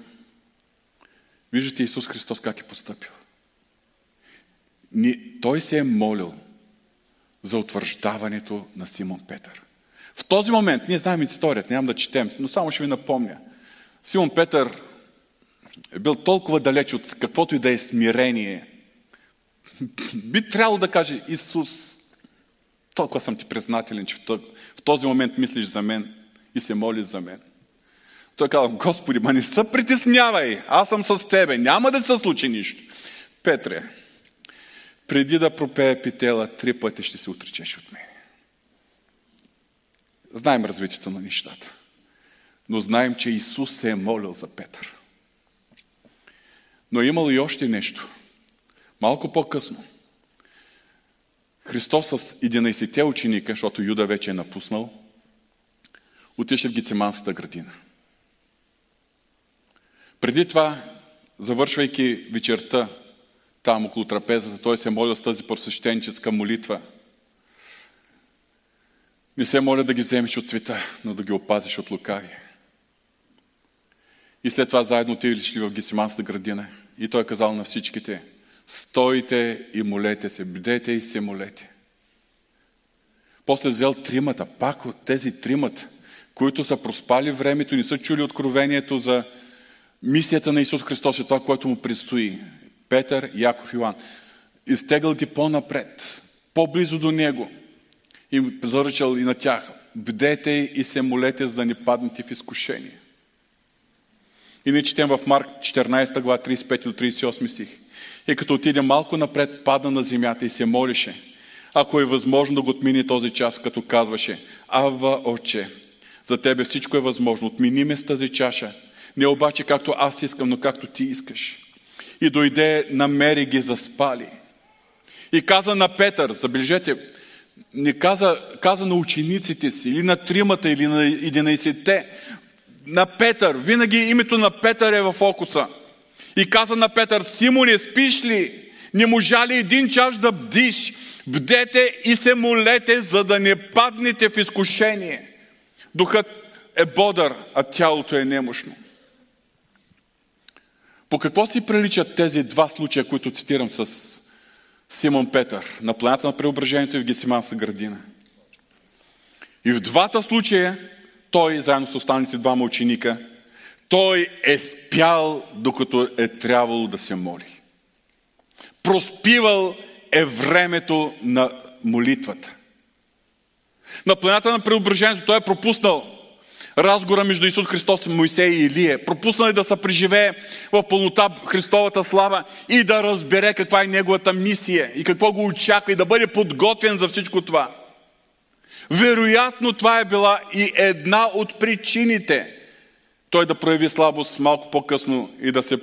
Виждате Исус Христос как е поступил. той се е молил за утвърждаването на Симон Петър. В този момент, ние знаем историята, нямам да четем, но само ще ви напомня. Симон Петър е бил толкова далеч от каквото и да е смирение. Би трябвало да каже, Исус, толкова съм ти признателен, че в този момент мислиш за мен и се молиш за мен. Той казва, Господи, ма не се притеснявай, аз съм с тебе, няма да се случи нищо. Петре, преди да пропее питела, три пъти ще се отречеш от мен. Знаем развитието на нещата. Но знаем, че Исус се е молил за Петър. Но имало и още нещо. Малко по-късно. Христос с 11-те ученика, защото Юда вече е напуснал, отише в Гицеманската градина. Преди това, завършвайки вечерта, там около трапезата, той се моля с тази просвещенческа молитва. Не се моля да ги вземеш от света, но да ги опазиш от лукавия. И след това заедно отидели в Гесиманската градина. И той е казал на всичките, стойте и молете се, бдете и се молете. После взел тримата, пак от тези тримата, които са проспали времето, не са чули откровението за мисията на Исус Христос и това, което му предстои. Петър, Яков, Йоан. Изтегал ги по-напред, по-близо до Него. И заръчал и на тях. Бдете и се молете, за да не паднете в изкушение. И ние четем в Марк 14 глава 35 до 38 стих. И като отиде малко напред, пада на земята и се молише. Ако е възможно да го отмини този час, като казваше, Ава, Отче, за Тебе всичко е възможно, отмини ме с тази чаша. Не обаче както аз искам, но както Ти искаш. И дойде, намери ги заспали. И каза на Петър, забележете, не каза, каза на учениците си, или на тримата, или на единайсетте, на Петър. Винаги името на Петър е в фокуса. И каза на Петър, Симоне, спиш ли? Не можа ли един час да бдиш? Бдете и се молете, за да не паднете в изкушение. Духът е бодър, а тялото е немощно. По какво си приличат тези два случая, които цитирам с Симон Петър на планата на преображението и в Гесиманска градина? И в двата случая той, заедно с останалите двама ученика, той е спял, докато е трябвало да се моли. Проспивал е времето на молитвата. На планата на преображението той е пропуснал разговора между Исус Христос Моисей и Илия. Пропуснал е да се преживее в пълнота Христовата слава и да разбере каква е неговата мисия и какво го очаква и да бъде подготвен за всичко това. Вероятно това е била и една от причините той да прояви слабост малко по-късно и да се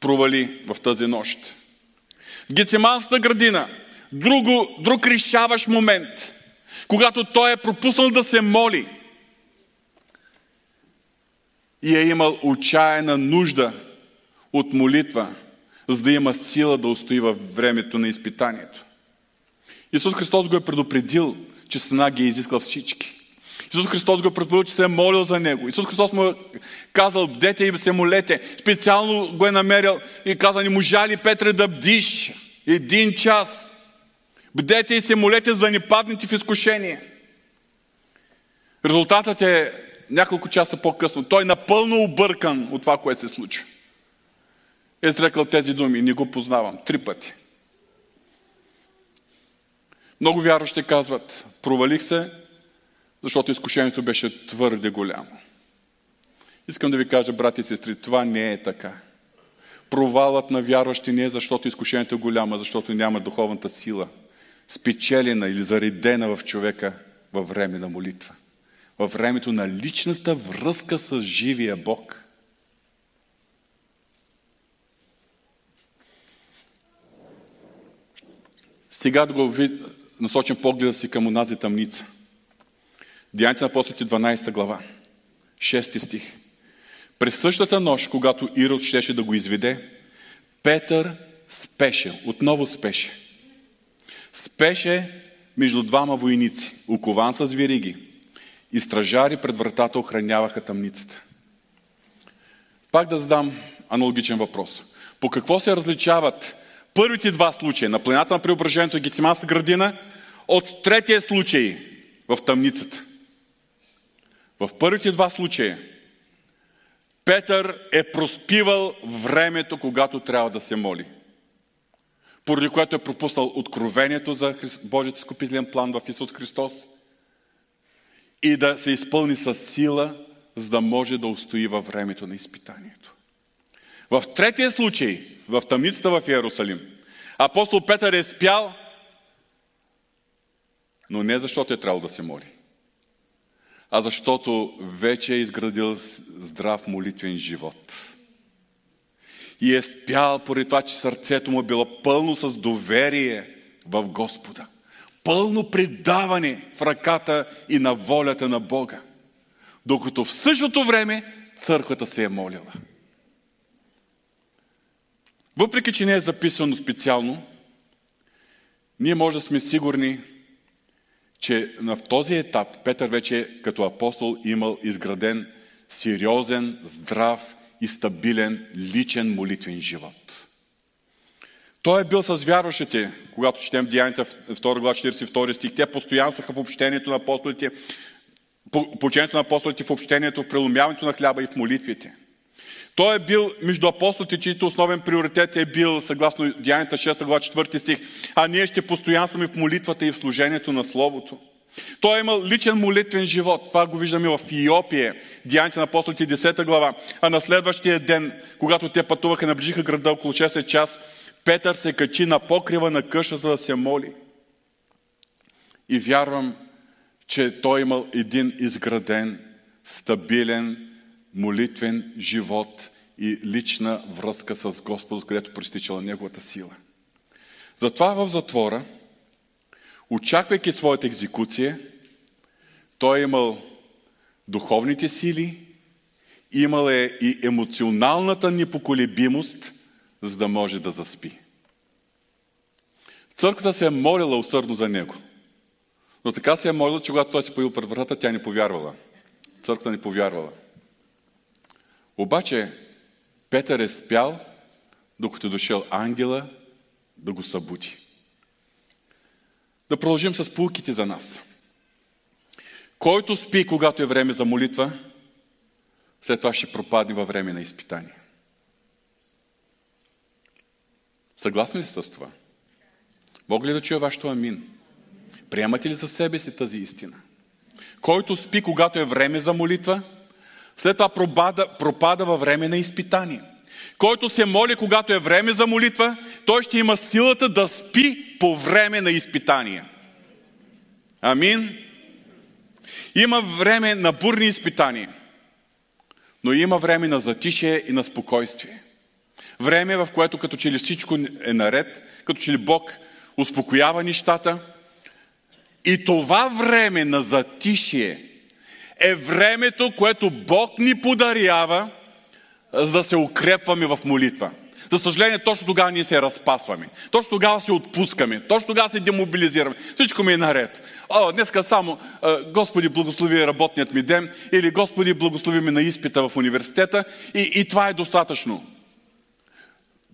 провали в тази нощ. В Гециманската градина, друго, друг решаващ момент, когато той е пропуснал да се моли и е имал отчаяна нужда от молитва, за да има сила да устои във времето на изпитанието. Исус Христос го е предупредил, че страна ги е изискал всички. Исус Христос го предупредил, че се е молил за него. Исус Христос му е казал, бдете и се молете. Специално го е намерил и казал, не можа ли Петре да бдиш един час? Бдете и се молете, за да не паднете в изкушение. Резултатът е няколко часа по-късно. Той е напълно объркан от това, което се случва. Е изрекал тези думи. Не го познавам. Три пъти. Много вярващи казват, провалих се, защото изкушението беше твърде голямо. Искам да ви кажа, брати и сестри, това не е така. Провалът на вярващи не е защото изкушението е голямо, защото няма духовната сила, спечелена или заредена в човека във време на молитва. Във времето на личната връзка с живия Бог. Сега да го насочим погледа си към онази тъмница. Деяните на апостолите 12 глава, 6 стих. През същата нощ, когато Ирод щеше да го изведе, Петър спеше, отново спеше. Спеше между двама войници, окован с вириги, и стражари пред вратата охраняваха тъмницата. Пак да задам аналогичен въпрос. По какво се различават първите два случая, на планината на преображението и Гециманска градина, от третия случай в тъмницата. В първите два случая Петър е проспивал времето, когато трябва да се моли. Поради което е пропуснал откровението за Божият скупителен план в Исус Христос и да се изпълни с сила, за да може да устои във времето на изпитанието. В третия случай, в тъмницата в Иерусалим, апостол Петър е спял, но не защото е трябвало да се моли а защото вече е изградил здрав молитвен живот. И е спял поради това, че сърцето му е било пълно с доверие в Господа. Пълно предаване в ръката и на волята на Бога. Докато в същото време църквата се е молила. Въпреки, че не е записано специално, ние може да сме сигурни, че в този етап Петър вече като апостол имал изграден сериозен, здрав и стабилен личен молитвен живот. Той е бил с вярващите, когато четем Деянията 2 глава 42 стих. Те постоянстваха в общението на апостолите, по на апостолите в общението, в преломяването на хляба и в молитвите. Той е бил между апостолите, чието основен приоритет е бил, съгласно Деянията 6 глава 4 стих, а ние ще постоянстваме в молитвата и в служението на Словото. Той е имал личен молитвен живот. Това го виждаме в Иопия, Деяните на апостолите 10 глава. А на следващия ден, когато те пътуваха, наближиха града около 6 час, Петър се качи на покрива на къщата да се моли. И вярвам, че той е имал един изграден, стабилен, молитвен живот и лична връзка с Господ, където пристичала Неговата сила. Затова в затвора, очаквайки своята екзекуция, той е имал духовните сили, имал е и емоционалната непоколебимост, за да може да заспи. Църквата се е молила усърдно за него. Но така се е молила, че когато той се появил пред врата, тя не повярвала. Църквата не повярвала. Обаче Петър е спял, докато е дошъл ангела да го събуди. Да продължим с пулките за нас. Който спи, когато е време за молитва, след това ще пропадне във време на изпитание. Съгласни ли с това? Мога ли да чуя вашето амин? Приемате ли за себе си тази истина? Който спи, когато е време за молитва, след това пропада, пропада във време на изпитание. Който се моли, когато е време за молитва, той ще има силата да спи по време на изпитание. Амин. Има време на бурни изпитания, но има време на затишие и на спокойствие. Време, в което като че ли всичко е наред, като че ли Бог успокоява нещата. И това време на затишие е времето, което Бог ни подарява, за да се укрепваме в молитва. За съжаление, точно тогава ние се разпасваме. Точно тогава се отпускаме. Точно тогава се демобилизираме. Всичко ми е наред. О, днеска само Господи благослови работният ми ден или Господи благослови ми на изпита в университета и, и това е достатъчно.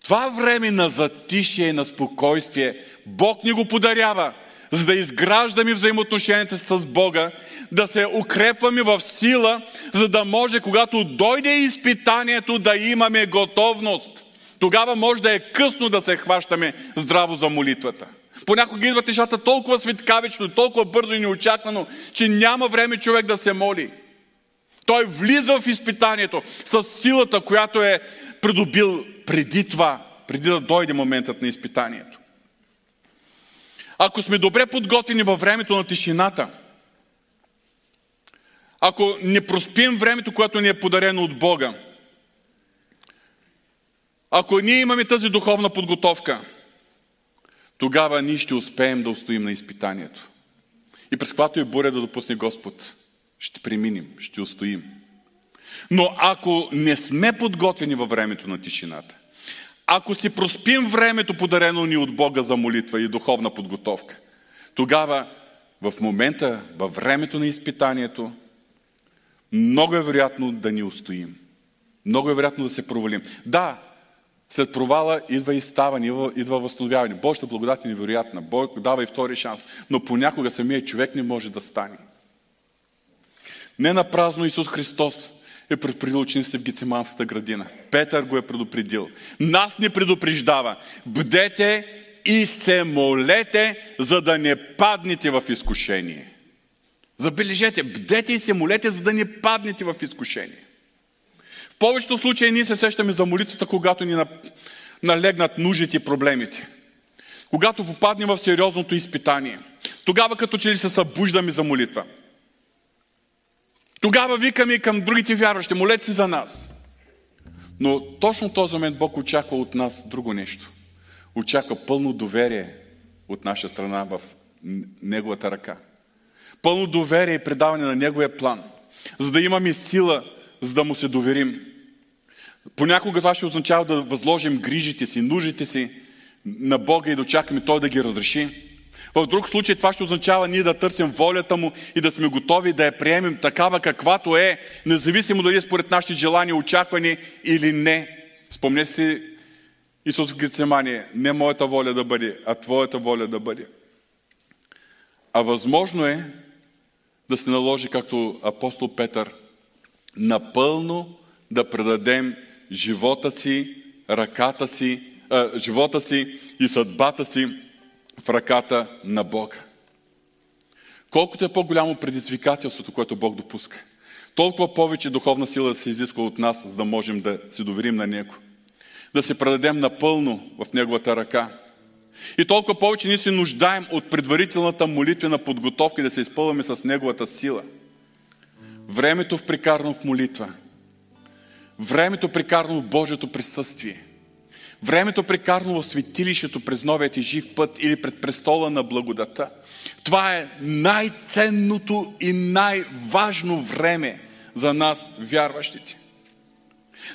Това време на затишие и на спокойствие Бог ни го подарява за да изграждаме взаимоотношенията с Бога, да се укрепваме в сила, за да може, когато дойде изпитанието, да имаме готовност. Тогава може да е късно да се хващаме здраво за молитвата. Понякога идват нещата толкова светкавично, толкова бързо и неочаквано, че няма време човек да се моли. Той влиза в изпитанието с силата, която е придобил преди това, преди да дойде моментът на изпитанието. Ако сме добре подготвени във времето на тишината, ако не проспим времето, което ни е подарено от Бога, ако ние имаме тази духовна подготовка, тогава ние ще успеем да устоим на изпитанието. И през каквато и буря да допусне Господ, ще преминем, ще устоим. Но ако не сме подготвени във времето на тишината, ако си проспим времето, подарено ни от Бога за молитва и духовна подготовка, тогава в момента, във времето на изпитанието, много е вероятно да ни устоим. Много е вероятно да се провалим. Да, След провала идва и ставане, идва, идва възстановяване. Божията благодат е невероятна. Бог дава и втори шанс. Но понякога самият човек не може да стане. Не на празно Исус Христос е предупредил учениците в Гециманската градина. Петър го е предупредил. Нас не предупреждава. Бдете и се молете, за да не паднете в изкушение. Забележете, бдете и се молете, за да не паднете в изкушение. В повечето случаи ние се сещаме за молитвата, когато ни налегнат нуждите и проблемите. Когато попаднем в сериозното изпитание. Тогава като че ли се събуждаме за молитва. Тогава викаме и към другите вярващи, молете се за нас. Но точно този момент Бог очаква от нас друго нещо. Очаква пълно доверие от наша страна в Неговата ръка. Пълно доверие и предаване на Неговия план. За да имаме сила, за да му се доверим. Понякога това ще означава да възложим грижите си, нуждите си на Бога и да очакваме Той да ги разреши. В друг случай това ще означава ние да търсим волята му и да сме готови да я приемем такава каквато е, независимо дали е според нашите желания, очаквани или не. Спомне си Исус Гецемания, не моята воля да бъде, а Твоята воля да бъде. А възможно е да се наложи, както апостол Петър, напълно да предадем живота си, ръката си, а, живота си и съдбата си в ръката на Бога. Колкото е по-голямо предизвикателството, което Бог допуска, толкова повече духовна сила се изисква от нас, за да можем да се доверим на Него. Да се предадем напълно в Неговата ръка. И толкова повече ние се нуждаем от предварителната молитвена подготовка и да се изпълваме с Неговата сила. Времето в прикарно в молитва. Времето прикарно в Божието присъствие – Времето прекарано в светилището през новият и жив път или пред престола на благодата. Това е най-ценното и най-важно време за нас, вярващите.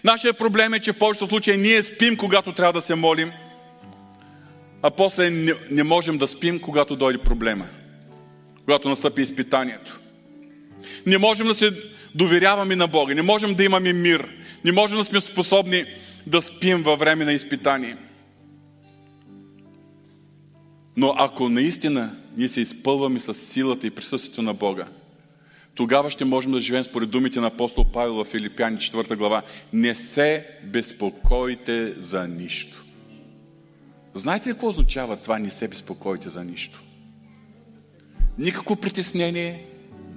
Нашият проблем е, че в повечето случаи ние спим, когато трябва да се молим, а после не, не можем да спим, когато дойде проблема, когато настъпи изпитанието. Не можем да се доверяваме на Бога, не можем да имаме мир, не можем да сме способни да спим във време на изпитание. Но ако наистина ние се изпълваме с силата и присъствието на Бога, тогава ще можем да живеем според думите на апостол Павел в Филипяни 4 глава. Не се безпокойте за нищо. Знаете ли какво означава това не се безпокойте за нищо? Никакво притеснение,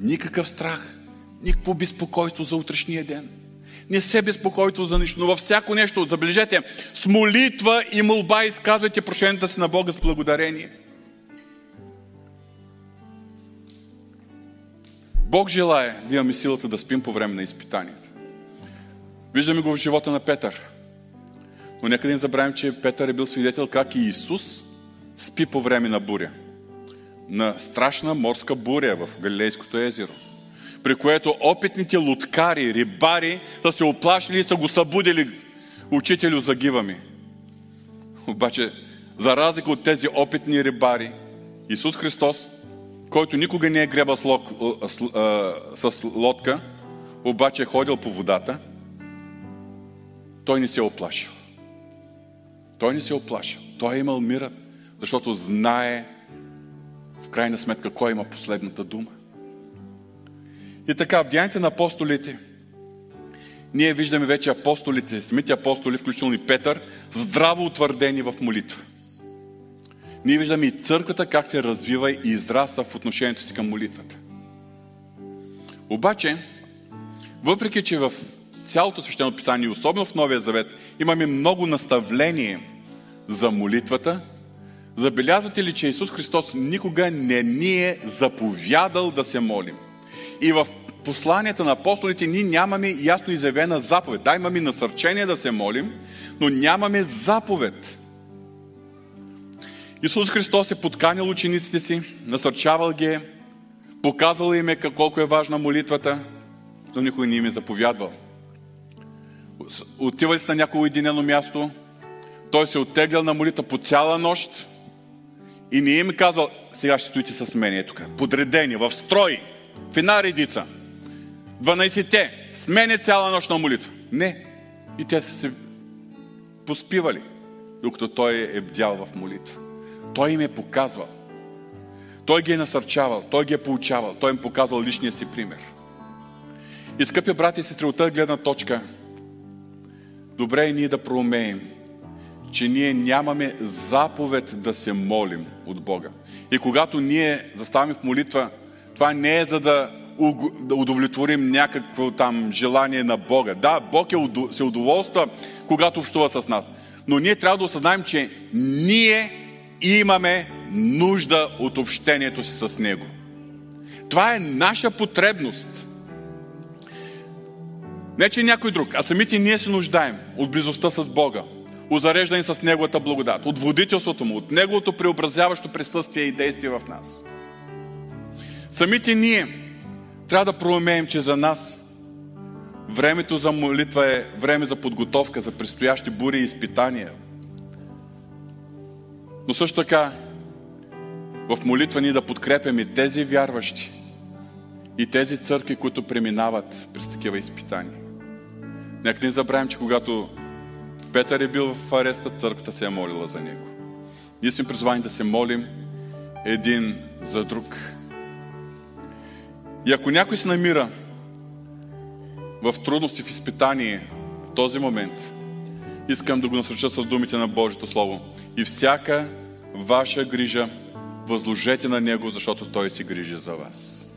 никакъв страх, никакво безпокойство за утрешния ден – не се безпокойте за нищо, но във всяко нещо, забележете, с молитва и молба изказвайте прошенията си на Бога с благодарение. Бог желая да имаме силата да спим по време на изпитанията. Виждаме го в живота на Петър. Но нека да не забравим, че Петър е бил свидетел как и Исус спи по време на буря. На страшна морска буря в Галилейското езеро при което опитните луткари, рибари са се оплашили и са го събудили. Учителю, загиваме. Обаче, за разлика от тези опитни рибари, Исус Христос, който никога не е греба с, лок, с лодка, обаче е ходил по водата, той не се е оплашил. Той не се е оплашил. Той е имал мира, защото знае в крайна сметка кой има последната дума. И така, в Деяните на апостолите, ние виждаме вече апостолите, самите апостоли, включително и Петър, здраво утвърдени в молитва. Ние виждаме и църквата как се развива и израства в отношението си към молитвата. Обаче, въпреки че в цялото свещено писание, особено в Новия Завет, имаме много наставление за молитвата, забелязвате ли, че Исус Христос никога не ни е заповядал да се молим? И в посланията на апостолите ние нямаме ясно изявена заповед. Да, имаме насърчение да се молим, но нямаме заповед. Исус Христос е подканил учениците си, насърчавал ги показал им е колко е важна молитвата, но никой не им е заповядвал. Отивали се на някое уединено място, той се оттеглял на молитва по цяла нощ и не им е казал, сега ще стоите с мен, е тук, подредени, в строй, в една редица. 12-те, смене цяла нощ на молитва. Не. И те са се поспивали, докато той е бдял в молитва. Той им е показвал. Той ги е насърчавал, той ги е получавал, той им показал личния си пример. И, скъпи брати и сестри, от тази гледна точка, добре е ние да проумеем, че ние нямаме заповед да се молим от Бога. И когато ние заставаме в молитва, това не е за да, удовлетворим някакво там желание на Бога. Да, Бог е, се удоволства, когато общува с нас. Но ние трябва да осъзнаем, че ние имаме нужда от общението си с Него. Това е наша потребност. Не, че някой друг, а самите ние се нуждаем от близостта с Бога, озареждани с Неговата благодат, от водителството Му, от Неговото преобразяващо присъствие и действие в нас. Самите ние трябва да проумеем, че за нас времето за молитва е време за подготовка, за предстоящи бури и изпитания. Но също така, в молитва ни да подкрепяме тези вярващи и тези църкви, които преминават през такива изпитания. Нека не забравим, че когато Петър е бил в ареста, църквата се е молила за него. Ние сме призвани да се молим един за друг. И ако някой се намира в трудности, в изпитание в този момент, искам да го насръча с думите на Божието Слово. И всяка ваша грижа възложете на Него, защото Той си грижи за вас.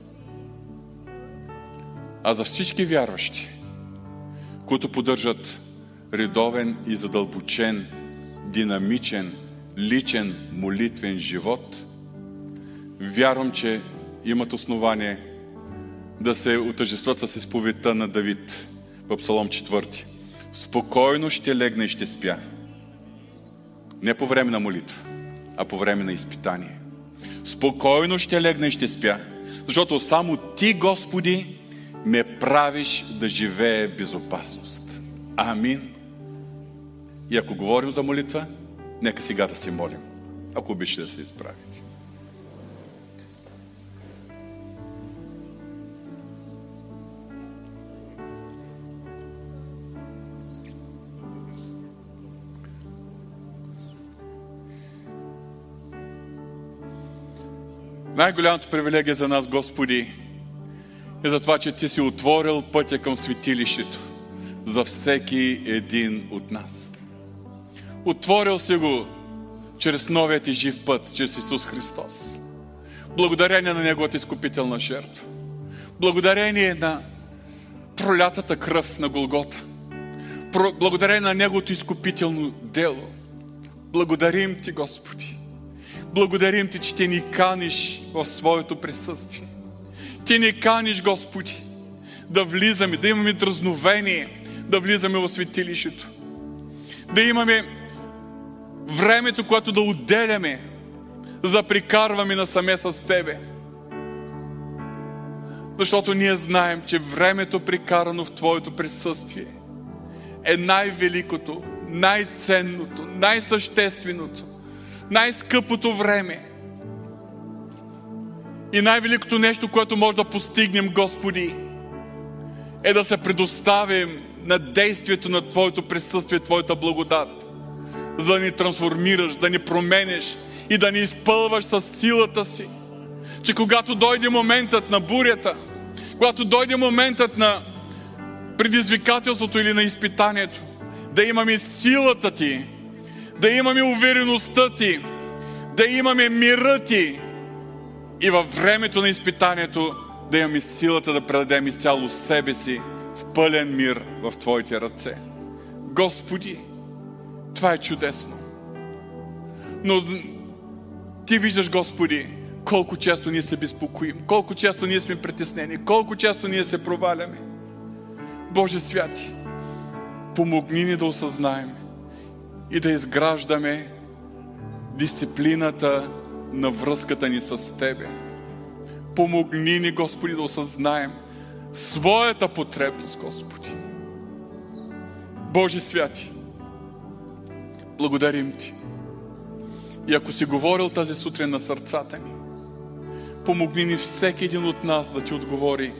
А за всички вярващи, които поддържат редовен и задълбочен, динамичен, личен молитвен живот, вярвам, че имат основание да се отъжестват с изповедта на Давид в Псалом 4. Спокойно ще легна и ще спя. Не по време на молитва, а по време на изпитание. Спокойно ще легна и ще спя, защото само Ти, Господи, ме правиш да живее в безопасност. Амин. И ако говорим за молитва, нека сега да се молим, ако обичате да се изправите. Най-голямата привилегия за нас, Господи, е за това, че Ти си отворил пътя към светилището за всеки един от нас. Отворил си го чрез новият ти жив път, чрез Исус Христос. Благодарение на Неговата изкупителна жертва. Благодарение на пролятата кръв на Голгота. Благодарение на Неговото изкупително дело. Благодарим Ти, Господи. Благодарим Ти, че Ти ни каниш в своето присъствие. Ти ни каниш, Господи, да влизаме, да имаме дразновение, да влизаме в светилището. Да имаме времето, което да отделяме, за да прикарваме насаме с Тебе. Защото ние знаем, че времето прикарано в Твоето присъствие е най-великото, най-ценното, най-същественото, най-скъпото време. И най-великото нещо, което може да постигнем, Господи, е да се предоставим на действието на Твоето присъствие, Твоята благодат за да ни трансформираш, да ни променеш и да ни изпълваш с силата си. Че когато дойде моментът на бурята, когато дойде моментът на предизвикателството или на изпитанието, да имаме силата ти, да имаме увереността ти, да имаме мира ти и във времето на изпитанието да имаме силата да предадем изцяло себе си в пълен мир в Твоите ръце. Господи, това е чудесно. Но ти виждаш, Господи, колко често ние се безпокоим, колко често ние сме притеснени, колко често ние се проваляме. Боже святи, помогни ни да осъзнаем и да изграждаме дисциплината на връзката ни с Тебе. Помогни ни, Господи, да осъзнаем своята потребност, Господи. Боже святи, Благодарим Ти. И ако си говорил тази сутрин на сърцата ни, помогни ни всеки един от нас да Ти отговори.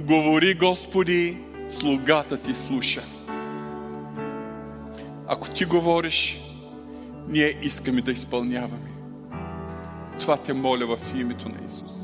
Говори, Господи, слугата Ти слуша. Ако ти говориш, ние искаме да изпълняваме. Това те моля в името на Исус.